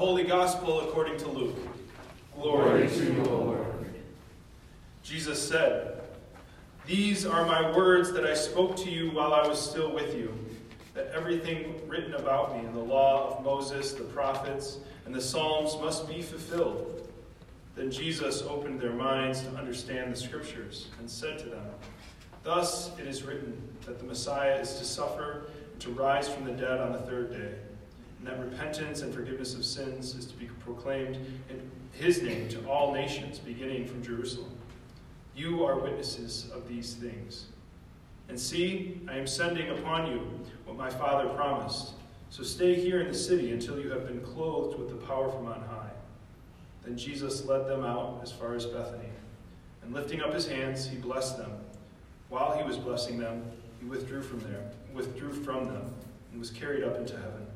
Holy Gospel according to Luke. Glory to you, Lord. Jesus said, These are my words that I spoke to you while I was still with you, that everything written about me in the law of Moses, the prophets, and the Psalms must be fulfilled. Then Jesus opened their minds to understand the Scriptures and said to them, Thus it is written that the Messiah is to suffer and to rise from the dead on the third day and that repentance and forgiveness of sins is to be proclaimed in his name to all nations, beginning from Jerusalem. You are witnesses of these things. And see, I am sending upon you what my Father promised. So stay here in the city until you have been clothed with the power from on high. Then Jesus led them out as far as Bethany. And lifting up his hands, he blessed them. While he was blessing them, he withdrew from there, withdrew from them, and was carried up into heaven.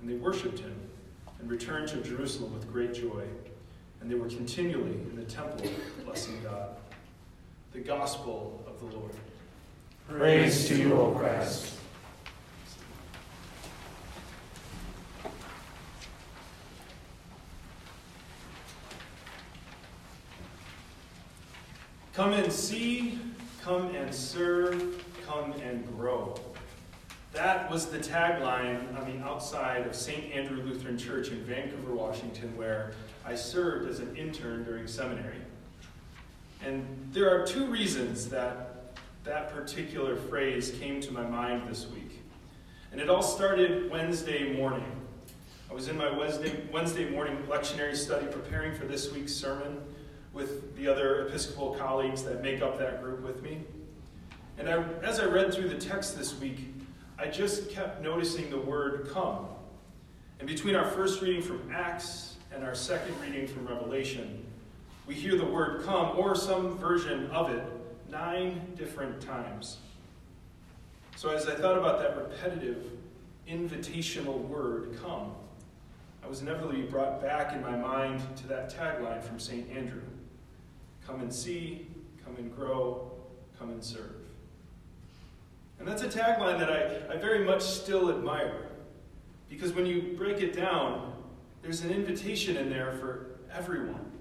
And they worshipped him and returned to Jerusalem with great joy. And they were continually in the temple blessing God. The gospel of the Lord. Praise to you, O Christ. Come and see, come and serve, come and grow. That was the tagline on the outside of St. Andrew Lutheran Church in Vancouver, Washington, where I served as an intern during seminary. And there are two reasons that that particular phrase came to my mind this week. And it all started Wednesday morning. I was in my Wednesday, Wednesday morning lectionary study preparing for this week's sermon with the other Episcopal colleagues that make up that group with me. And I, as I read through the text this week, I just kept noticing the word come. And between our first reading from Acts and our second reading from Revelation, we hear the word come, or some version of it, nine different times. So as I thought about that repetitive, invitational word, come, I was inevitably brought back in my mind to that tagline from St. Andrew Come and see, come and grow, come and serve. And that's a tagline that I, I very much still admire. Because when you break it down, there's an invitation in there for everyone.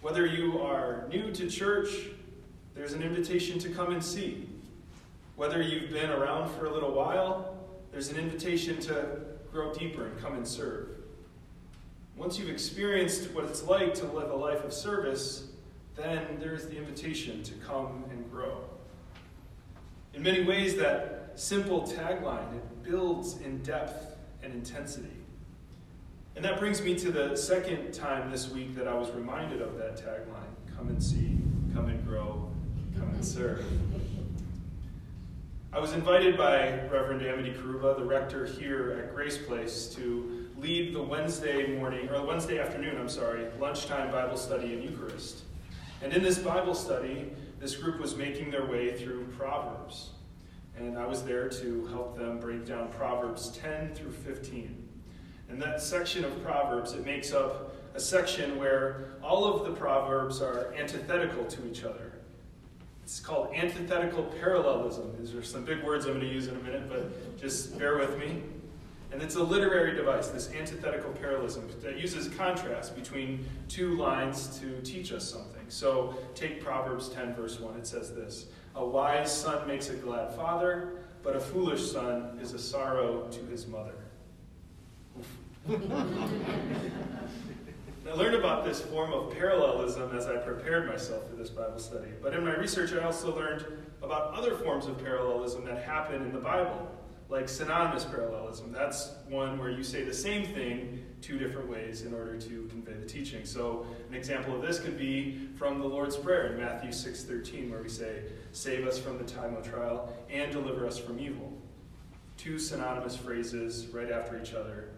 Whether you are new to church, there's an invitation to come and see. Whether you've been around for a little while, there's an invitation to grow deeper and come and serve. Once you've experienced what it's like to live a life of service, then there's the invitation to come and grow. In many ways, that simple tagline, it builds in depth and intensity. And that brings me to the second time this week that I was reminded of that tagline come and see, come and grow, come and serve. I was invited by Reverend Amity Carrubba, the rector here at Grace Place, to lead the Wednesday morning, or Wednesday afternoon, I'm sorry, lunchtime Bible study and Eucharist. And in this Bible study, this group was making their way through Proverbs. And I was there to help them break down Proverbs 10 through 15. And that section of Proverbs, it makes up a section where all of the Proverbs are antithetical to each other. It's called antithetical parallelism. These are some big words I'm going to use in a minute, but just bear with me. And it's a literary device, this antithetical parallelism, that uses contrast between two lines to teach us something. So take Proverbs 10, verse 1. It says this A wise son makes a glad father, but a foolish son is a sorrow to his mother. I learned about this form of parallelism as I prepared myself for this Bible study. But in my research, I also learned about other forms of parallelism that happen in the Bible like synonymous parallelism. That's one where you say the same thing two different ways in order to convey the teaching. So an example of this could be from the Lord's Prayer in Matthew 6:13 where we say, "Save us from the time of trial and deliver us from evil." Two synonymous phrases right after each other.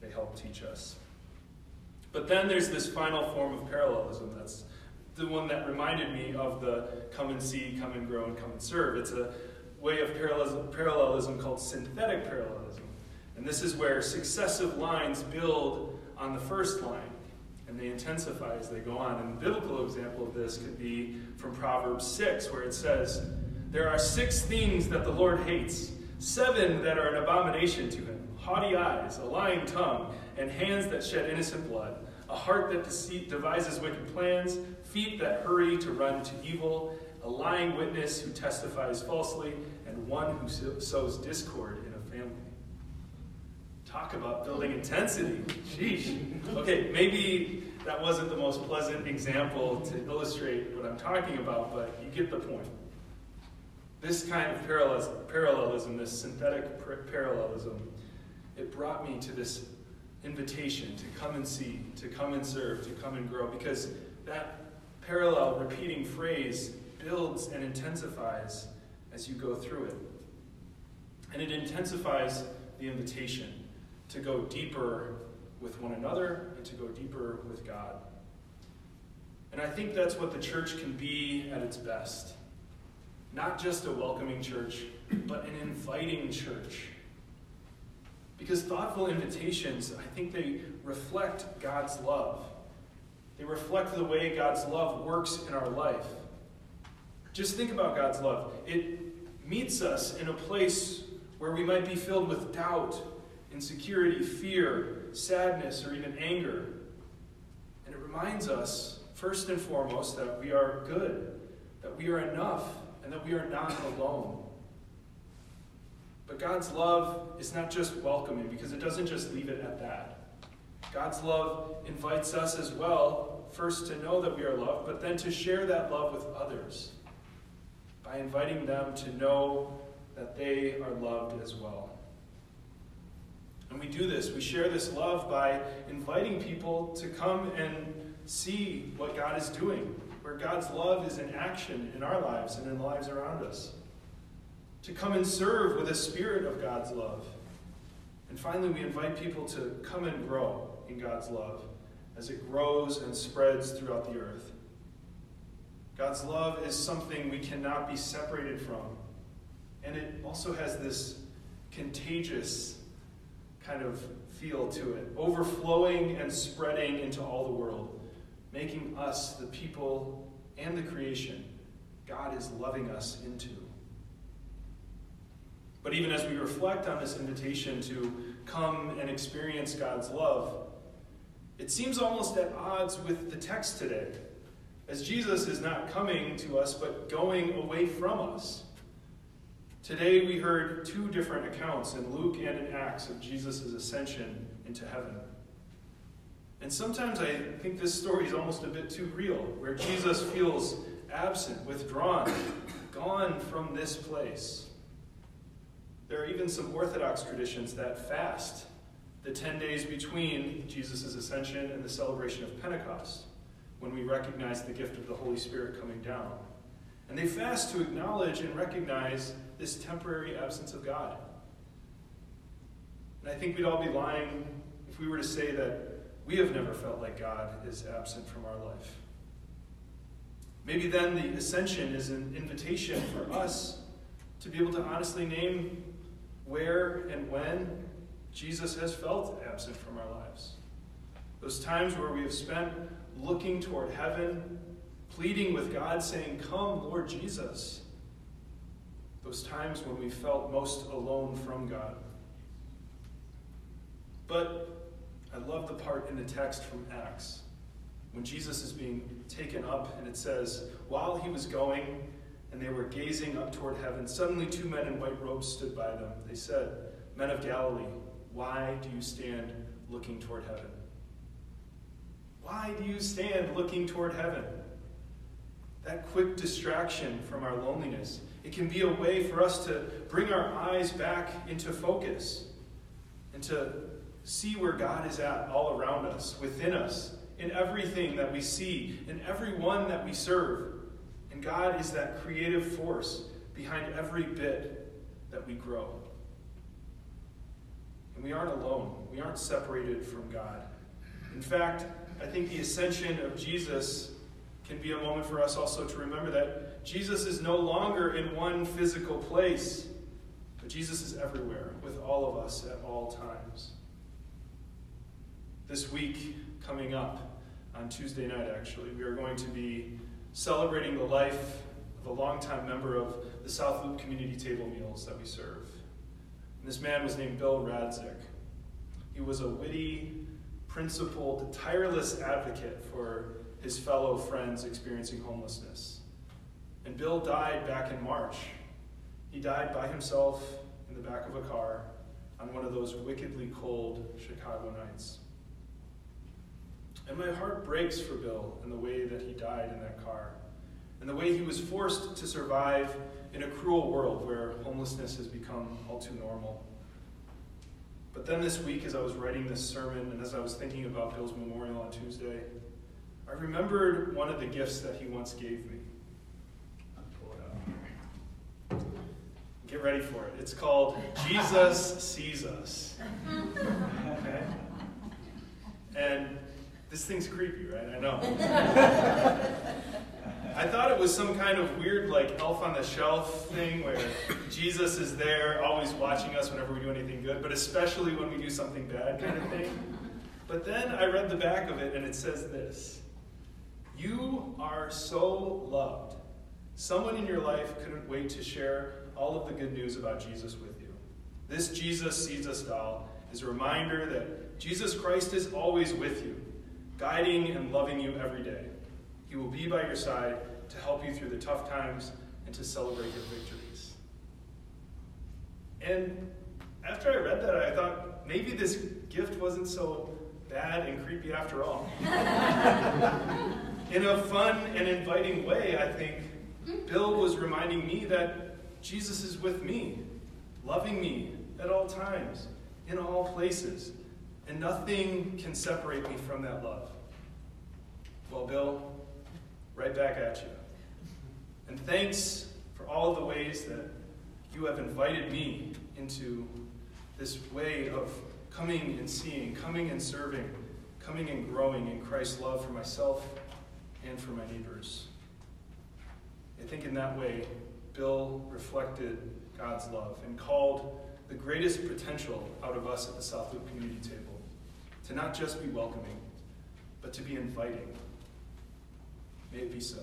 They help teach us. But then there's this final form of parallelism that's the one that reminded me of the come and see, come and grow, and come and serve. It's a way of parallelism, parallelism called synthetic parallelism. And this is where successive lines build on the first line and they intensify as they go on. And a biblical example of this could be from Proverbs 6, where it says, There are six things that the Lord hates, seven that are an abomination to him haughty eyes, a lying tongue, and hands that shed innocent blood, a heart that deceit, devises wicked plans, feet that hurry to run to evil, a lying witness who testifies falsely, and one who sows discord. Talk about building intensity. Sheesh. Okay, maybe that wasn't the most pleasant example to illustrate what I'm talking about, but you get the point. This kind of parallelism, this synthetic parallelism, it brought me to this invitation to come and see, to come and serve, to come and grow, because that parallel repeating phrase builds and intensifies as you go through it. And it intensifies the invitation to go deeper with one another and to go deeper with God. And I think that's what the church can be at its best. Not just a welcoming church, but an inviting church. Because thoughtful invitations, I think they reflect God's love. They reflect the way God's love works in our life. Just think about God's love. It meets us in a place where we might be filled with doubt, insecurity, fear, sadness, or even anger. And it reminds us, first and foremost, that we are good, that we are enough, and that we are not alone. But God's love is not just welcoming, because it doesn't just leave it at that. God's love invites us as well, first to know that we are loved, but then to share that love with others by inviting them to know that they are loved as well. And we do this, we share this love by inviting people to come and see what God is doing, where God's love is in action in our lives and in the lives around us. To come and serve with a spirit of God's love. And finally, we invite people to come and grow in God's love as it grows and spreads throughout the earth. God's love is something we cannot be separated from. And it also has this contagious kind of feel to it, overflowing and spreading into all the world, making us the people and the creation God is loving us into. But even as we reflect on this invitation to come and experience God's love, it seems almost at odds with the text today, as Jesus is not coming to us, but going away from us. Today we heard two different accounts in Luke and in Acts of Jesus' ascension into heaven. And sometimes I think this story is almost a bit too real, where Jesus feels absent, withdrawn, gone from this place. There are even some Orthodox traditions that fast the 10 days between Jesus' ascension and the celebration of Pentecost, when we recognize the gift of the Holy Spirit coming down. And they fast to acknowledge and recognize this temporary absence of God. And I think we'd all be lying if we were to say that we have never felt like God is absent from our life. Maybe then the ascension is an invitation for us to be able to honestly name where and when Jesus has felt absent from our lives. Those times where we have spent looking toward heaven, pleading with God, saying, Come, Lord Jesus those times when we felt most alone from God. But I love the part in the text from Acts when Jesus is being taken up, and it says, While he was going and they were gazing up toward heaven, suddenly two men in white robes stood by them. They said, Men of Galilee, why do you stand looking toward heaven? Why do you stand looking toward heaven? That quick distraction from our loneliness it can be a way for us to bring our eyes back into focus and to see where God is at all around us, within us, in everything that we see, in everyone that we serve. And God is that creative force behind every bit that we grow. And we aren't alone, we aren't separated from God. In fact, I think the ascension of Jesus can be a moment for us also to remember that Jesus is no longer in one physical place, but Jesus is everywhere with all of us at all times. This week, coming up on Tuesday night, actually, we are going to be celebrating the life of a longtime member of the South Loop community table meals that we serve. And this man was named Bill Radzik. He was a witty, principled, tireless advocate for his fellow friends experiencing homelessness. And Bill died back in March. He died by himself in the back of a car on one of those wickedly cold Chicago nights. And my heart breaks for Bill and the way that he died in that car, and the way he was forced to survive in a cruel world where homelessness has become all too normal. But then this week, as I was writing this sermon and as I was thinking about Bill's memorial on Tuesday, I remembered one of the gifts that he once gave me. Get ready for it. It's called Jesus Sees Us. Okay? And this thing's creepy, right? I know. I thought it was some kind of weird, like, elf on the shelf thing where Jesus is there, always watching us whenever we do anything good, but especially when we do something bad, kind of thing. But then I read the back of it, and it says this You are so loved. Someone in your life couldn't wait to share all of the good news about Jesus with you. This Jesus Sees Us doll is a reminder that Jesus Christ is always with you, guiding and loving you every day. He will be by your side to help you through the tough times and to celebrate your victories. And after I read that, I thought maybe this gift wasn't so bad and creepy after all. In a fun and inviting way, I think Bill was reminding me that Jesus is with me, loving me at all times, in all places, and nothing can separate me from that love. Well, Bill, right back at you. And thanks for all the ways that you have invited me into this way of coming and seeing, coming and serving, coming and growing in Christ's love for myself and for my neighbors. I think in that way, Bill reflected God's love and called the greatest potential out of us at the South Loop Community Table to not just be welcoming, but to be inviting. May it be so.